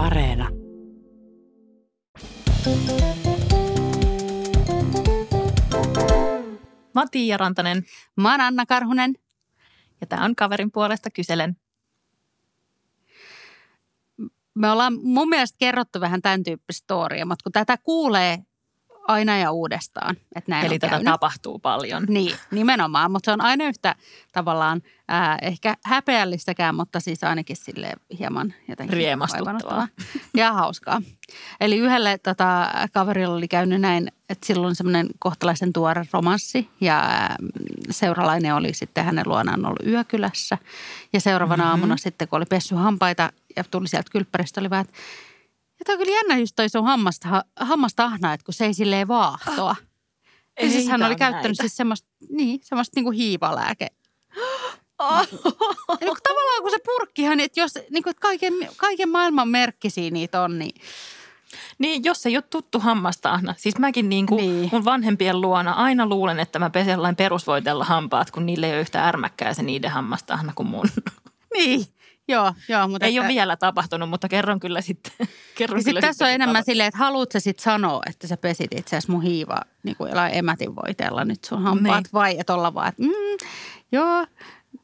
Areena. Mä oon Tiia Rantanen Mä oon Anna Karhunen. ja tää on kaverin puolesta kyselen. Me ollaan mun mielestä kerrottu vähän tämän tyyppistä storia, mutta kun tätä kuulee aina ja uudestaan, että näin Eli tätä käynyt. tapahtuu paljon. Niin, nimenomaan, mutta se on aina yhtä tavallaan ää, ehkä häpeällistäkään, mutta siis ainakin sille hieman jotenkin Riemastuttavaa. ja hauskaa. Eli yhdelle tota, kaverilla oli käynyt näin, että silloin semmoinen kohtalaisen tuore romanssi ja ää, seuralainen oli sitten hänen luonaan ollut yökylässä. Ja seuraavana mm-hmm. aamuna sitten, kun oli pessy hampaita ja tuli sieltä kylppäristä, oli vaan, että ja toi on kyllä jännä just toi sun hammasta, hammastahna, että kun se ei silleen vaahtoa. Ja siis hän oli käyttänyt näitä. siis semmoista, niin, semmoista niinku hiivalääke. Oh. Ja niin tavallaan kun se purkkihan, että jos niin kuin, että kaiken, kaiken maailman merkkisiä niitä on, niin Niin, jos ei ole tuttu hammastahna. Siis mäkin niin kuin Niin. mun vanhempien luona aina luulen, että mä pesen lain perusvoitella hampaat, kun niille ei ole yhtä ärmäkkää se niiden hammastahna kuin mun. niin. Joo, joo, mutta Ei ole vielä tapahtunut, mutta kerron kyllä sitten. Kerron Ja kyllä sitten tässä on enemmän tapahtuu. silleen, että haluatko sä sitten sanoa, että sä pesit itse asiassa mun hiivaa niin kuin emätin voiteella nyt sun hampaat Niin. vai että olla vaan, että mm, joo,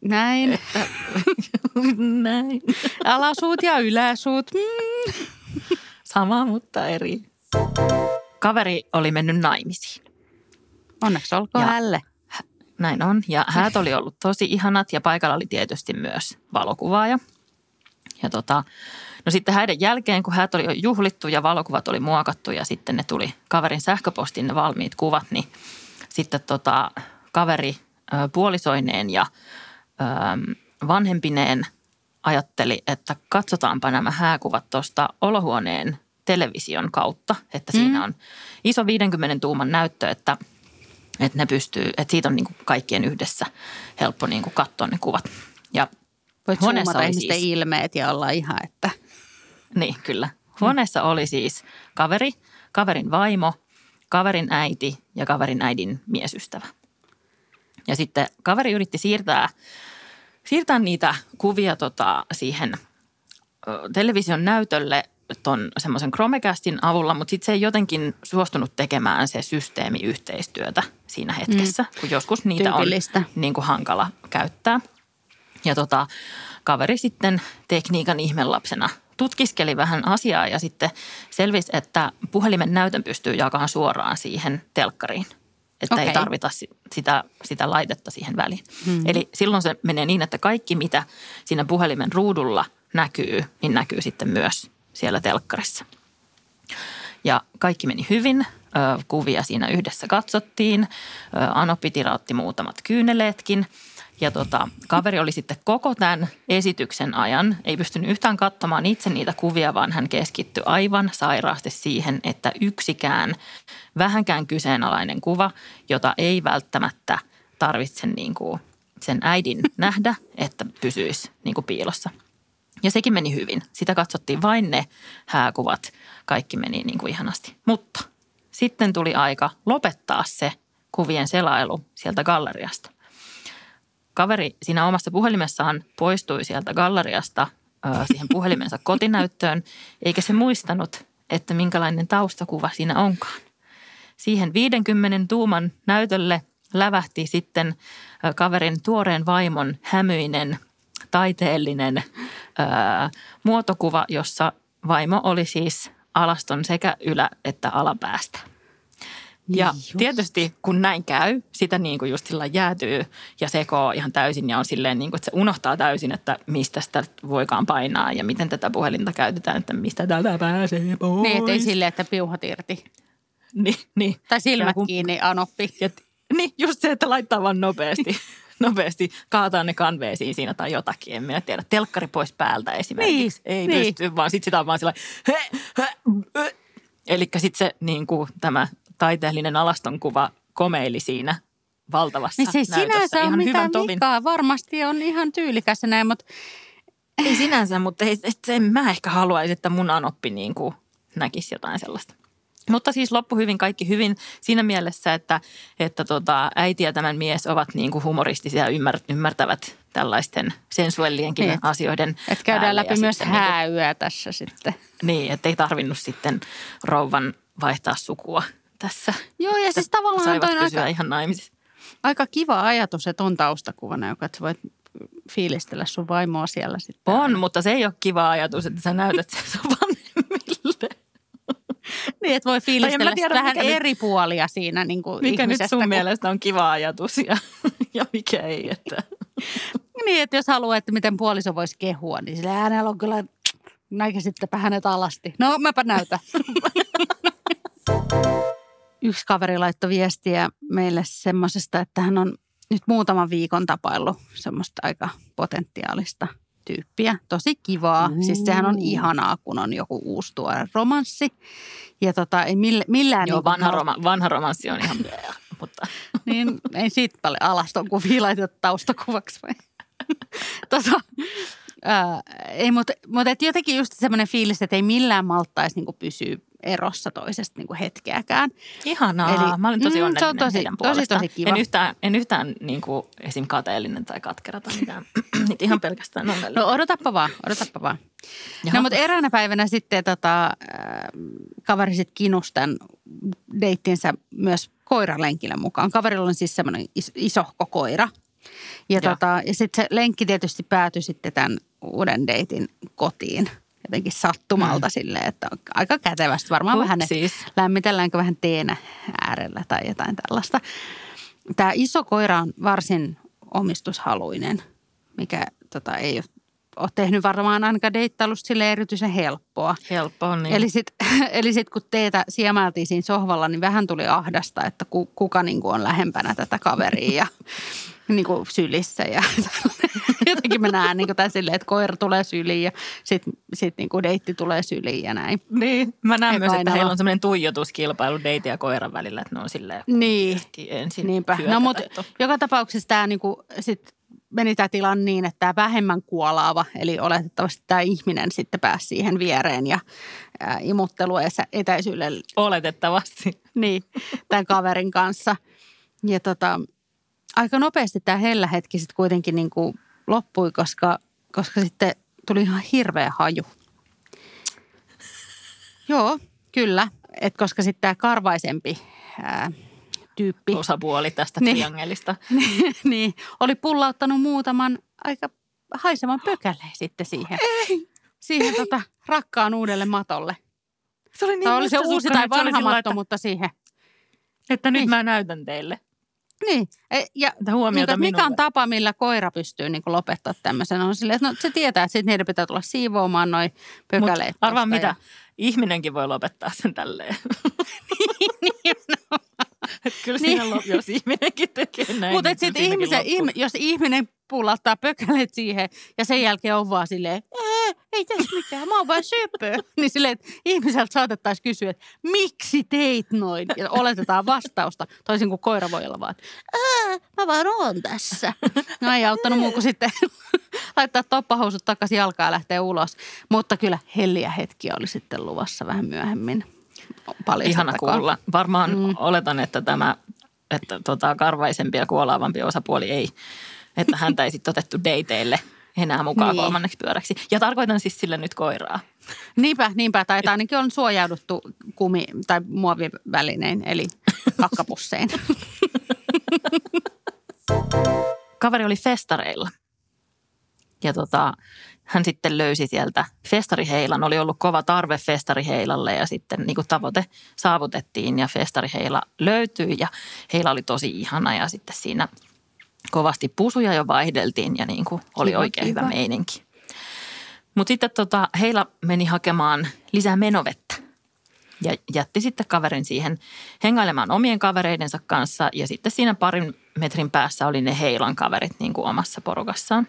näin, Näin. alasuut ja yläsuut, mm. Sama, mutta eri. Kaveri oli mennyt naimisiin. Onneksi olkoon Ja- hälle. Näin on. Ja häät oli ollut tosi ihanat ja paikalla oli tietysti myös valokuvaaja. Ja tota, no sitten häiden jälkeen, kun häät oli jo juhlittu ja valokuvat oli muokattu ja sitten ne tuli kaverin sähköpostiin ne valmiit kuvat, niin sitten tota, kaveri ö, puolisoineen ja ö, vanhempineen ajatteli, että katsotaanpa nämä hääkuvat tuosta olohuoneen television kautta, että siinä on iso 50 tuuman näyttö, että että ne pystyy, että siitä on niin kuin kaikkien yhdessä helppo niin kuin katsoa ne kuvat. Ja Voit Huoneessa zoomata oli ihmisten siis- ilmeet ja olla ihan, että niin, kyllä. Huoneessa oli siis kaveri, kaverin vaimo, kaverin äiti ja kaverin äidin miesystävä. Ja sitten kaveri yritti siirtää, siirtää niitä kuvia tota, siihen television näytölle ton semmoisen Chromecastin avulla, mutta sitten se ei jotenkin suostunut tekemään se systeemi yhteistyötä siinä hetkessä, mm. kun joskus niitä on niin kuin hankala käyttää. Ja tota, kaveri sitten tekniikan ihmelapsena tutkiskeli vähän asiaa ja sitten selvisi, että puhelimen näytön pystyy jakamaan suoraan siihen telkkariin. Että okay. ei tarvita si- sitä, sitä laitetta siihen väliin. Mm-hmm. Eli silloin se menee niin, että kaikki mitä siinä puhelimen ruudulla näkyy, niin näkyy sitten myös siellä telkkarissa. Ja kaikki meni hyvin. Kuvia siinä yhdessä katsottiin. Anoppi tirautti muutamat kyyneleetkin. Ja tota, kaveri oli sitten koko tämän esityksen ajan, ei pystynyt yhtään katsomaan itse niitä kuvia, vaan hän keskittyi aivan sairaasti siihen, että yksikään vähänkään kyseenalainen kuva, jota ei välttämättä tarvitse niin kuin sen äidin nähdä, että pysyisi niin kuin piilossa. Ja sekin meni hyvin. Sitä katsottiin vain ne hääkuvat. Kaikki meni niin kuin ihanasti. Mutta sitten tuli aika lopettaa se kuvien selailu sieltä galleriasta. Kaveri siinä omassa puhelimessaan poistui sieltä galleriasta siihen puhelimensa kotinäyttöön, eikä se muistanut, että minkälainen taustakuva siinä onkaan. Siihen 50 tuuman näytölle lävähti sitten kaverin tuoreen vaimon hämyinen, taiteellinen ö, muotokuva, jossa vaimo oli siis alaston sekä ylä- että alapäästä. Ja Just. tietysti kun näin käy, sitä niin kuin just sillä jäätyy ja sekoo ihan täysin ja on silleen niin kuin, että se unohtaa täysin, että mistä sitä voikaan painaa ja miten tätä puhelinta käytetään, että mistä tätä pääsee pois. niin, ettei silleen, että piuhat irti. Niin, niin. Tai Ja silmät kun- kiinni, anoppi. Ja, niin, just se, että laittaa vaan nopeasti, nopeasti, kaataa ne kanveesiin siinä tai jotakin. En minä tiedä. Telkkari pois päältä esimerkiksi. Niin, Ei niin. pysty, vaan sitten sitä on vaan sillä Eli sitten se niin kuin, tämä taiteellinen alastonkuva komeili siinä valtavassa Niin se näytössä. sinänsä Ihan mitään hyvän tovin. vikaa. Varmasti on ihan tyylikäs näin, mutta Ei sinänsä, mutta ei, sen mä ehkä haluaisin, että mun anoppi niin kuin näkisi jotain sellaista. Mutta siis loppu hyvin, kaikki hyvin siinä mielessä, että, että tota, äiti ja tämän mies ovat niin kuin humoristisia ja ymmär, ymmärtävät tällaisten sensuellienkin Niin. asioiden Että käydään läpi myös niinku- hääyöä tässä sitten. Niin, että ei tarvinnut sitten rouvan vaihtaa sukua tässä. Joo, ja siis tavallaan Saivat toi on pysyä aika, ihan naimisissa. aika kiva ajatus, että on taustakuvana, joka että voit fiilistellä sun vaimoa siellä sitten. On, mutta se ei ole kiva ajatus, että sä näytät sen sun. Niin, että voi fiilistellä tiedä, vähän nyt- eri puolia siinä niin kuin Mikä nyt sun kun- mielestä on kiva ajatus ja, ja mikä ei. Että. Niin, että jos haluaa, että miten puoliso voisi kehua, niin sillä hänellä on kyllä, näkisittepä hänet alasti. No, mäpä näytän. Yksi kaveri laittoi viestiä meille semmoisesta, että hän on nyt muutaman viikon tapaillut semmoista aika potentiaalista tyyppiä. Tosi kivaa. Mm. Siis sehän on ihanaa, kun on joku uusi tuore romanssi. Ja tota, ei mille, millään... Joo, niin vanha, roma, vanha romanssi on ihan mutta niin ei siitä paljon alaston kuvia laiteta taustakuvaksi vai? tota, ää, ei, mutta, mutta et jotenkin just semmoinen fiilis, että ei millään malttaisi niinku pysyä erossa toisesta niinku hetkeäkään. ihanaa. Eli- Mä olin tosi Mm, se on onnellinen tosi- heidän tosi, tosi kiva. En yhtään, en yhtään niin kuin, esim. kateellinen tai katkera tai mitään. Ihan pelkästään onnellinen. No odotappa vaan, odotappa vaan. Jaha. No mutta eräänä päivänä sitten tota, äh, kaveri sitten kinusi tämän deittinsä myös koiralenkillä mukaan. Kaverilla on siis semmoinen is- isohko koira. Ja, Joo. tota, ja sitten se lenkki tietysti päätyi sitten tämän uuden deitin kotiin jotenkin sattumalta mm. silleen, että aika kätevästi. Varmaan vähän ne Hupsis. lämmitelläänkö vähän teenä äärellä tai jotain tällaista. Tämä iso koira on varsin omistushaluinen, mikä tota, ei ole, ole tehnyt varmaan ainakaan deittailusta sille erityisen helppoa. Helppo on niin. Eli sitten eli sit, kun teitä siemailtiin siinä sohvalla, niin vähän tuli ahdasta, että ku, kuka niin kuin on lähempänä tätä kaveria ja niin kuin sylissä. Ja jotenkin mä näen niin kuin tämän silleen, että koira tulee syliin ja sitten sit niin kuin deitti tulee syliin ja näin. Niin, mä näen Ei myös, että heillä on semmoinen tuijotuskilpailu deitin ja koiran välillä, että ne on silleen Niin. ensin Niinpä. No mutta joka tapauksessa tämä niinku sit meni tämä tilanne niin, että tämä vähemmän kuolaava, eli oletettavasti tämä ihminen sitten pääsi siihen viereen ja ää, imuttelu etäisyydelle Oletettavasti. niin, tämän kaverin kanssa. Ja tota, aika nopeasti tämä hellä hetki sitten kuitenkin niinku loppui, koska, koska sitten tuli ihan hirveä haju. Joo, kyllä. Et koska sitten tämä karvaisempi ää, tyyppi Osapuoli tästä Niin. triangelista. niin, oli pullauttanut muutaman aika haiseman pökäleen sitten siihen. Ei. Siihen tota, rakkaan uudelle matolle. Se oli niin oli se uusi tai vanha matto, että, mutta siihen. että nyt Niin. mä näytän teille. Niin, e- ja Että huomiota niin, mikä on tapa, millä koira pystyy niin lopettaa tämmöisen? On silleen, että no, se tietää, että sitten niiden pitää tulla siivoamaan noin Mut pökäleet. arvaa tosta mitä, ja- ihminenkin voi lopettaa sen tälleen. Että kyllä Niin. siinä lop- jos ihminenkin tekee näin. Mutta niin sitten ihmisen, ihm, jos ihminen pullauttaa pökäleet siihen ja sen jälkeen on vaan silleen, "Ää, ei tässä mitään, mä oon vaan söpö. Niin silleen, että ihmiseltä saatettaisiin kysyä, että miksi teit noin? Ja oletetaan vastausta, toisin kuin koira voi olla vaan, että "Ää, mä vaan oon tässä. No ei auttanut muu kuin sitten laittaa toppahousut takaisin jalkaan ja lähteä ulos. Mutta kyllä helliä hetkiä oli sitten luvassa vähän myöhemmin. Ihana kuulla. Varmaan mm. oletan, että tämä että tota, karvaisempi ja kuolaavampi osapuoli ei, että häntä ei sitten otettu dateille enää mukaan Niin. kolmanneksi pyöräksi. Ja tarkoitan siis sillä nyt koiraa. Niinpä, niinpä. Tai ainakin on suojauduttu kumi- tai muovivälinein, eli kakkapussein. Kaveri oli festareilla. Ja tota, hän sitten löysi sieltä festariheilan. Oli ollut kova tarve festariheilalle ja sitten niin kuin tavoite saavutettiin ja festariheila löytyi ja heila oli tosi ihana ja sitten siinä kovasti pusuja jo vaihdeltiin ja niin kuin oli Kiva, oikein kiva. hyvä meininki. Mutta sitten tota, heila meni hakemaan lisää menovettä ja jätti sitten kaverin siihen hengailemaan omien kavereidensa kanssa ja sitten siinä parin metrin päässä oli ne heilan kaverit niin kuin omassa porukassaan.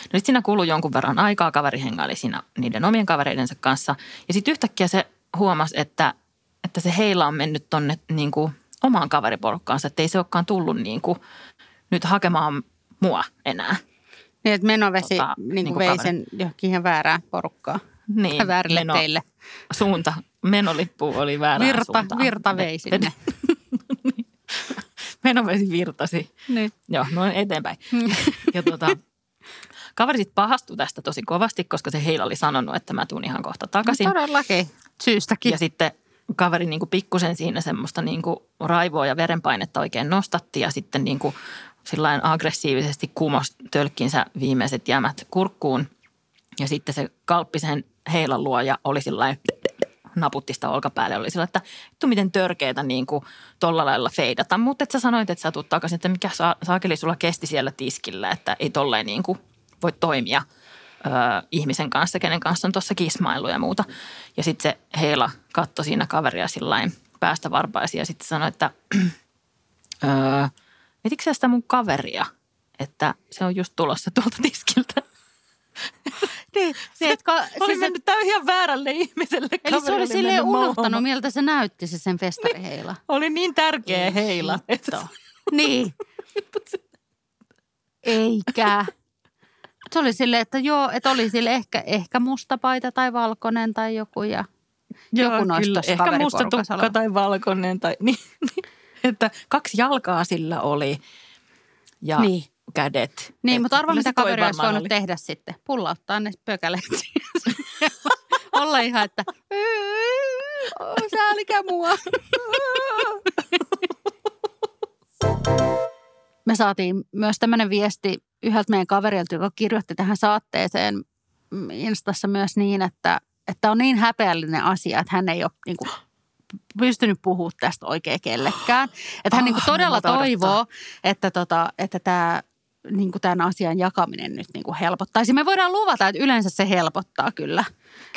No sitten siinä kului jonkun verran aikaa, kaveri hengaili siinä niiden omien kavereidensa kanssa ja sitten yhtäkkiä se huomasi, että, että se heila on mennyt tonne niin kuin omaan kaveriporukkaansa, että ei se olekaan tullut niin kuin nyt hakemaan mua enää. niin, että menovesi Tota, niin niinku kuin vei kaveri. sen johonkin ihan väärään porukkaan. Niin, väärille meno- teille. Suunta, menolippu oli väärään Virta, suuntaan. virta vei Ve- sinne. Menovesi virtasi. Niin. Joo, noin eteenpäin. ja tota, kaveri sitten pahastui tästä tosi kovasti, koska se heillä oli sanonut, että mä tuun ihan kohta takaisin. Todellakin. Syystäkin. Ja sitten kaveri niin kuin pikkusen siinä semmoista niin kuin raivoa ja verenpainetta oikein nostatti ja sitten niin kuin sillain aggressiivisesti kumos tölkkinsä viimeiset jämät kurkkuun. Ja sitten se kalppi sen heilan luo ja oli sillain naputti sitä olkapäälle. Oli sillä, että vittu miten törkeetä niin kuin tolla lailla feidata. Mutta että sä sanoit, että sä tuut takaisin, että mikä sa- saakeli sulla kesti siellä tiskillä, että ei tolleen niin kuin voi toimia ö, ihmisen kanssa, kenen kanssa on tuossa kismailu ja muuta. Ja sitten se Heila katsoi siinä kaveria sillain päästä varpaisi ja sitten sanoi, että öö, sä sitä mun kaveria, että se on just tulossa tuolta tiskiltä. Niin, niin, et ka, Oli siis, mennyt tämä ihan väärälle ihmiselle. eli se oli silleen mennyt unohtanut, miltä se näytti se sen festariheila. Oli niin tärkeä Heila. Hitto. Niin. Eikä. Se oli silleen, että joo, että oli sille ehkä, ehkä musta paita tai valkoinen tai joku ja joku noista Ehkä musta tukka tai valkoinen. Tai, niin, niin, että kaksi jalkaa sillä oli ja Niin. kädet. Niin, Et mutta arvo, mitä kaveri olisi voinut oli. tehdä sitten. Pullauttaa ne pökäleet. Olla ihan, että säälikä mua. Me saatiin myös tämmöinen viesti yhdeltä meidän kaverilta, joka kirjoitti tähän saatteeseen Instassa myös niin, että, että on niin häpeällinen asia, että hän ei ole niin kuin, pystynyt puhumaan tästä oikein kellekään. Että hän Oh, niin kuin todella mä odottaa. toivoo, että, tota, että tämä niin kuin tämän asian jakaminen nyt niin kuin helpottaisi. Me voidaan luvata, että yleensä se helpottaa kyllä.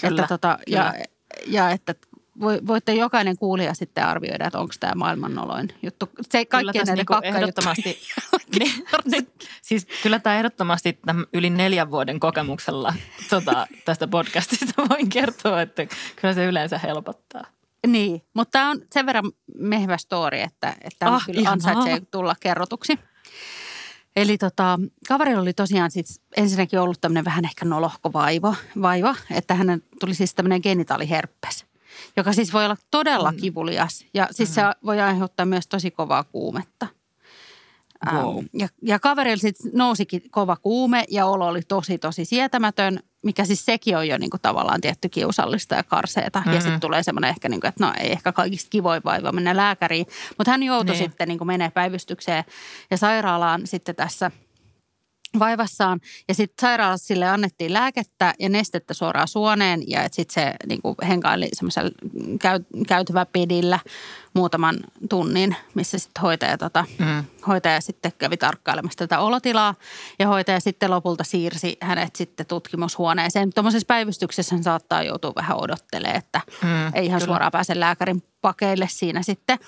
Kyllä, että tota, Ja, kyllä. ja että voi, voitte jokainen kuulija sitten arvioida, että onko tämä maailmannoloin juttu. Se tässä näiden niinku ehdottomasti, niin, siis kyllä tämä ehdottomasti tämän yli neljän vuoden kokemuksella tota, tästä podcastista voin kertoa, että kyllä se yleensä helpottaa. Niin, mutta tämä on sen verran mehvä story, että, että ah, kyllä ihanaa. ansaitsee tulla kerrotuksi. Eli tota, kaverilla oli tosiaan siis ensinnäkin ollut tämmöinen vähän ehkä nolohko vaiva, vaiva että hänen tuli siis tämmöinen genitaaliherpes, joka siis voi olla todella Mm. kivulias ja siis mm. se voi aiheuttaa myös tosi kovaa kuumetta. Wow. Ja, ja kaverilla sitten nousikin kova kuume ja olo oli tosi tosi sietämätön, mikä siis sekin on jo niinku tavallaan tietty kiusallista ja karseeta. Mm-hmm. Ja Mhm. sitten tulee semmoinen ehkä, niinku, että no ei ehkä kaikista kivoin vaiva mennä lääkäriin. Mutta hän joutui Niin. sitten niinku menee päivystykseen ja sairaalaan sitten tässä vaivassaan. Ja sitten sairaalassa sille annettiin lääkettä ja nestettä suoraan suoneen ja sitten se niinku henkaili semmoisella käy, käytäväpedillä muutaman tunnin, missä sitten hoitaja, tota, Mm. hoitaja sitten kävi tarkkailemassa tätä olotilaa ja hoitaja sitten lopulta siirsi hänet sitten tutkimushuoneeseen. Tuommoisessa päivystyksessä hän saattaa joutua vähän odottelemaan, että Mm, ei ihan kyllä. suoraan pääse lääkärin pakeille siinä sitten.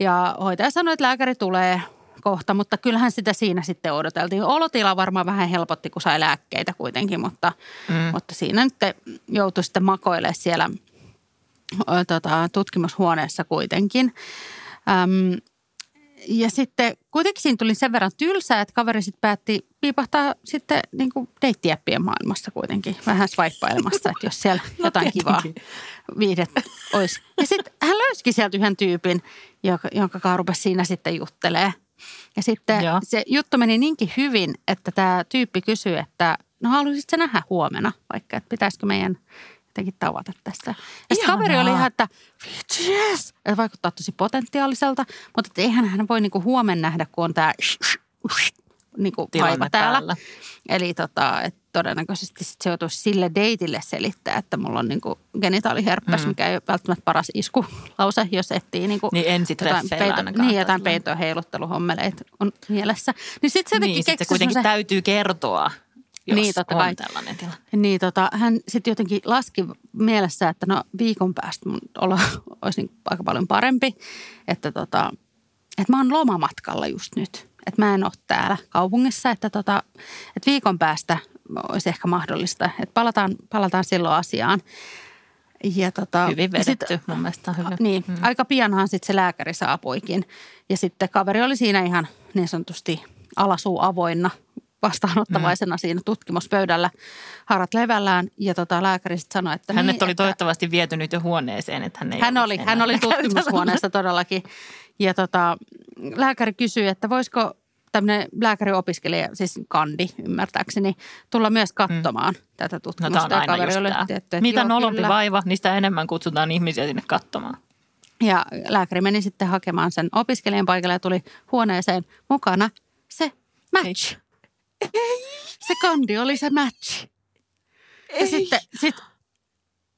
Ja hoitaja sanoi, että lääkäri tulee kohta, mutta kyllähän sitä siinä sitten odoteltiin. Olotila varmaan vähän helpotti, kun sai lääkkeitä kuitenkin, mutta, Mm. mutta siinä nyt joutui sitten makoilemaan siellä ö, tota, tutkimushuoneessa kuitenkin. Äm, ja sitten kuitenkin siinä tuli sen verran tylsää, että kaveri sitten päätti piipahtaa sitten niin kuin deittijäppien maailmassa kuitenkin. Vähän swipeilemassa, että jos siellä No jotain kivaa viihdettä olisi. Ja sitten hän löysikin sieltä yhden tyypin, joka, jonka kanssa rupesi siinä sitten juttelee. Ja sitten Joo. se juttu meni niinkin hyvin, että tämä tyyppi kysyi, että no haluaisitko nähdä huomenna vaikka, että pitäisikö meidän jotenkin tavata tässä. Ja sitten kaveri oli ihan, että vitsi yes, että vaikuttaa tosi potentiaaliselta, mutta että eihän hän voi niinku huomenna nähdä, kun on tämä niinku vaiva täällä. päällä. Eli tota, et todennäköisesti sit se joutuisi sille deitille selittää, että mulla on niinku genitaaliherppäs, Mm. mikä ei ole välttämättä paras iskulause, jos etsii niinku Niin jotain, ensitreffeillä peito, niin, jotain peitoa heilutteluhommeleita on mielessä. Niin sitten se jotenkin Niin, sitten keksi kuitenkin semmoisen- täytyy kertoa, jos Niin, totta on kai. tällainen tilanne. niin tota, hän sitten jotenkin laski mielessä, että no viikon päästä mun olo olisi niin aika paljon parempi. Että, tota, että mä oon lomamatkalla just nyt. Että mä en ole täällä kaupungissa, että, tota, että viikon päästä olisi ehkä mahdollista. Että palataan, palataan silloin asiaan. Ja tota, Hyvin ja sit- vedetty, mun mielestä hyvin. niin, mm. aika pianhan sitten se lääkäri saapuikin. Ja sitten kaveri oli siinä ihan niin sanotusti alasuu avoinna vastaanottavaisena mm. siinä tutkimuspöydällä harat levällään. Ja tota, lääkäri sitten sanoi, että... Hänet niin, oli että, toivottavasti viety nyt jo huoneeseen, että hän ei hän oli, hän oli tutkimushuoneessa todellakin. Ja tota, lääkäri kysyi, että voisiko tämmöinen lääkäriopiskelija, siis kandi ymmärtääkseni, tulla myös katsomaan mm. tätä No tutkimusta. tämä on Ja aina kaveri oli tämä. tietty, että Mitä joo, nolompi kyllä. vaiva, sitä enemmän kutsutaan ihmisiä sinne katsomaan. Ja lääkäri meni sitten hakemaan sen opiskelijan paikalle ja tuli huoneeseen mukana se match. Se kandi oli se match. Ja sitten sit,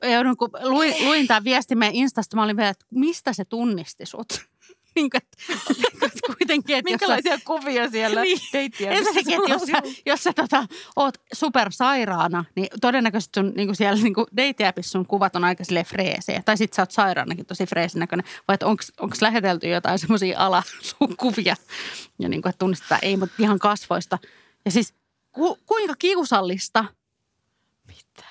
joudun, kun luin, luin tämän viestin meidän Instasta, mä olin vielä, että mistä se tunnisti sut? niin kuin, että, että kuitenkin, että jos sä- kuvia siellä Niin. deittiä? Ensinnäkin, että jos sä, jos sä tota, oot supersairaana, niin todennäköisesti sun, niin siellä niin date-appissa sun kuvat on aika sille freesejä. Tai sit sä oot sairaanakin tosi freesin näköinen. Vai että onko lähetelty jotain semmoisia alasukuvia, ja niin kuin, että tunnistetaan, ei, mutta ihan kasvoista. Ja siis ku, kuinka kiusallista. Mitä?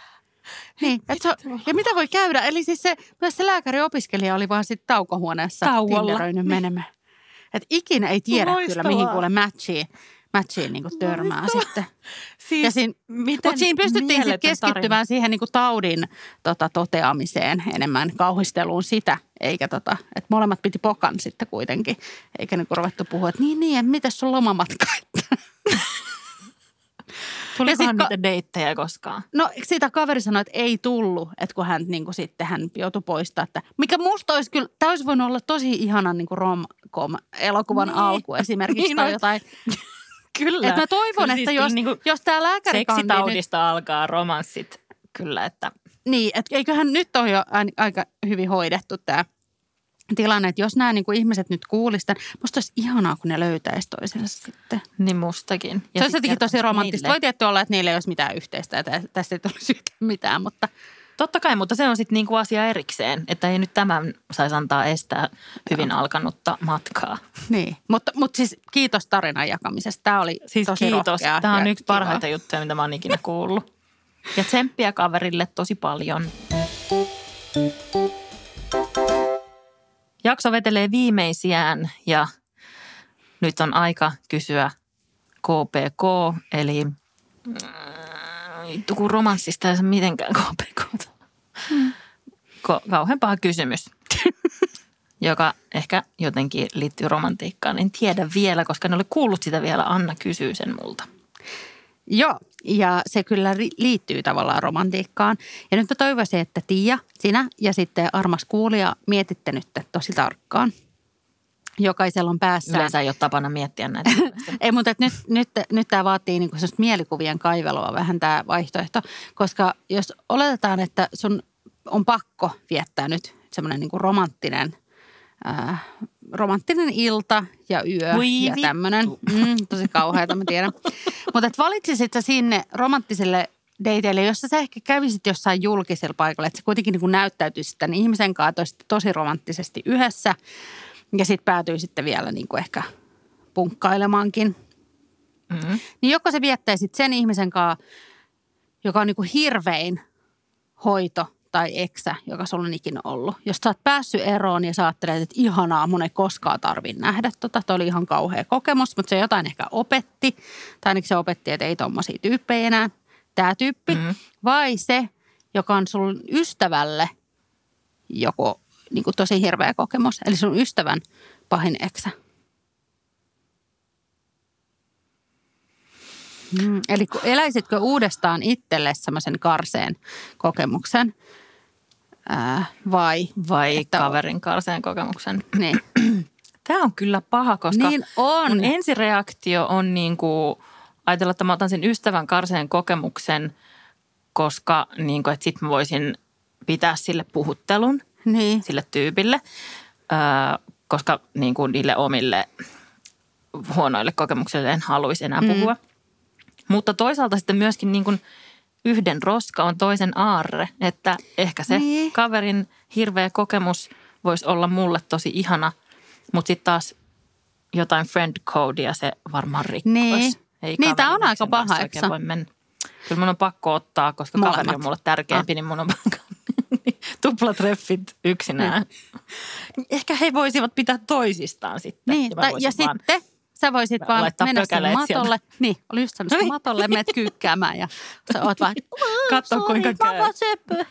Niin, et se, ja mitä voi käydä? Eli siis se, myös se lääkäriopiskelija oli vaan sitten taukohuoneessa Tauolla. tinderöinyt menemään. Et ikinä ei tiedä kyllä, Loistavaa. mihin kuule matchiin, matchiin niin törmää sitten. Siis, Ja siinä, miten mutta siinä pystyttiin sitten keskittymään tarina. siihen niin kuin taudin tota, toteamiseen enemmän, kauhisteluun sitä, eikä tota, että molemmat piti pokan sitten kuitenkin, eikä niin ruvettu puhua, että niin, niin, että mitäs sun lomamatka, että Tulikohan niitä deittejä koskaan? No sitä kaveri sanoi, että ei tullut, että kun hän niin kuin sitten hän joutui poistaa, että mikä musta olisi kyllä, tämä olisi voinut olla tosi ihanan niin kuin rom-com-elokuvan Niin. alku esimerkiksi Niin tai jotain. Kyllä. Että mä toivon, Kyllä että siis jos, kyllä niinku jos tämä lääkäri nyt, Seksitaudista alkaa romanssit. Kyllä, että niin, että eiköhän nyt ole jo aika hyvin hoidettu tämä tilanne, että jos nämä niin kuin ihmiset nyt kuulisivat, musta olisi ihanaa, kun ne löytäisi toisensa sitten. niin mustakin. Ja se olisi jotenkin tosi romanttista. Voi tietty olla, että niillä ei olisi mitään yhteistä ja tä- tästä ei tulisi yhtään mitään, mutta Totta kai, mutta se on sitten niinku asia erikseen, että ei nyt tämän saisi antaa estää hyvin alkanutta matkaa. Niin, mutta, mutta siis kiitos tarinan jakamisesta. Tämä oli Siis tosi kiitos. Tämä on yksi kiva. parhaita juttuja, mitä mä oon ikinä kuullut. Ja tsemppiä kaverille tosi paljon. Jakso vetelee viimeisiään ja nyt on aika kysyä KPK, eli mm, vittu kun romanssista ei mitenkään KPK. Ko- kauhean paha kysymys, joka ehkä jotenkin liittyy romantiikkaan. En tiedä vielä, koska en ole kuullut sitä vielä. Anna kysyy sen multa. Joo, ja se kyllä liittyy tavallaan romantiikkaan. Ja nyt mä toivoisin, että Tiia, sinä ja sitten armas kuulija mietitte nyt tosi tarkkaan. Jokaisella on päässään. Yleensä ei ole tapana miettiä näitä. Ei, mutta nyt, nyt, nyt tämä vaatii niinku mielikuvien kaivelua vähän tämä vaihtoehto. Koska jos oletetaan, että sun on pakko viettää nyt semmoinen niinku romanttinen, äh, romanttinen ilta ja yö Voi ja tämmöinen. Mm, tosi kauheata, mä tiedän. mutta et valitsisit sä sinne romanttiselle dateille, jossa sä ehkä kävisit jossain julkisella paikalla, että se kuitenkin niin näyttäytyisi tämän ihmisen kanssa tosi, tosi romanttisesti yhdessä ja sitten päätyy sitten vielä niin kuin ehkä punkkailemaankin. Mm-hmm. Niin joko se viettäisit sen ihmisen kanssa, joka on niin kuin hirvein hoito tai eksä, joka sulla on ikinä ollut. Jos sä oot päässyt eroon ja sä ajattelet, että ihanaa, mun ei koskaan tarvi nähdä tota. Toi oli ihan kauhea kokemus, mutta se jotain ehkä opetti. Tai ainakin se opetti, että ei tommosia tyyppejä enää. Tämä tyyppi. Mhm. Vai se, joka on sun ystävälle joku niin kuin tosi hirveä kokemus. Eli sun ystävän pahin eksä. Mm, eli eläisitkö uudestaan itselle semmoisen karseen kokemuksen ää, vai? Vai Että- kaverin karseen kokemuksen. Niin, Tämä on kyllä paha, koska niin on. mun ensireaktio on niin kuin ajatella, että mä otan sen ystävän karseen kokemuksen, koska niin kuin, että sit mä voisin pitää sille puhuttelun Niin, sille tyypille, öö, koska niin kuin niille omille huonoille kokemuksille en haluaisi enää puhua. Mutta toisaalta sitten myöskin niin kuin yhden roska on toisen aarre, että ehkä se Niin. kaverin hirveä kokemus voisi olla mulle tosi ihana, mutta sitten taas jotain friend codea se varmaan rikkoisi. Niin. Ei Niin, tää on aika paha, eikö. Kyllä mun on pakko ottaa, koska Molemmat. kaveri on mulle tärkeämpi, niin mun on pakko. Tuplatreffit yksinään. Ehkä he voisivat pitää toisistaan sitten. niin. Ja Tai, ja sitten sä voisit vaan mennä sen matolle. Sieltä. Niin, oli just sanonut, niin. matolle menet kyykkäämään ja sä oot vaan, katso sorry, kuinka käy. Mama söpö.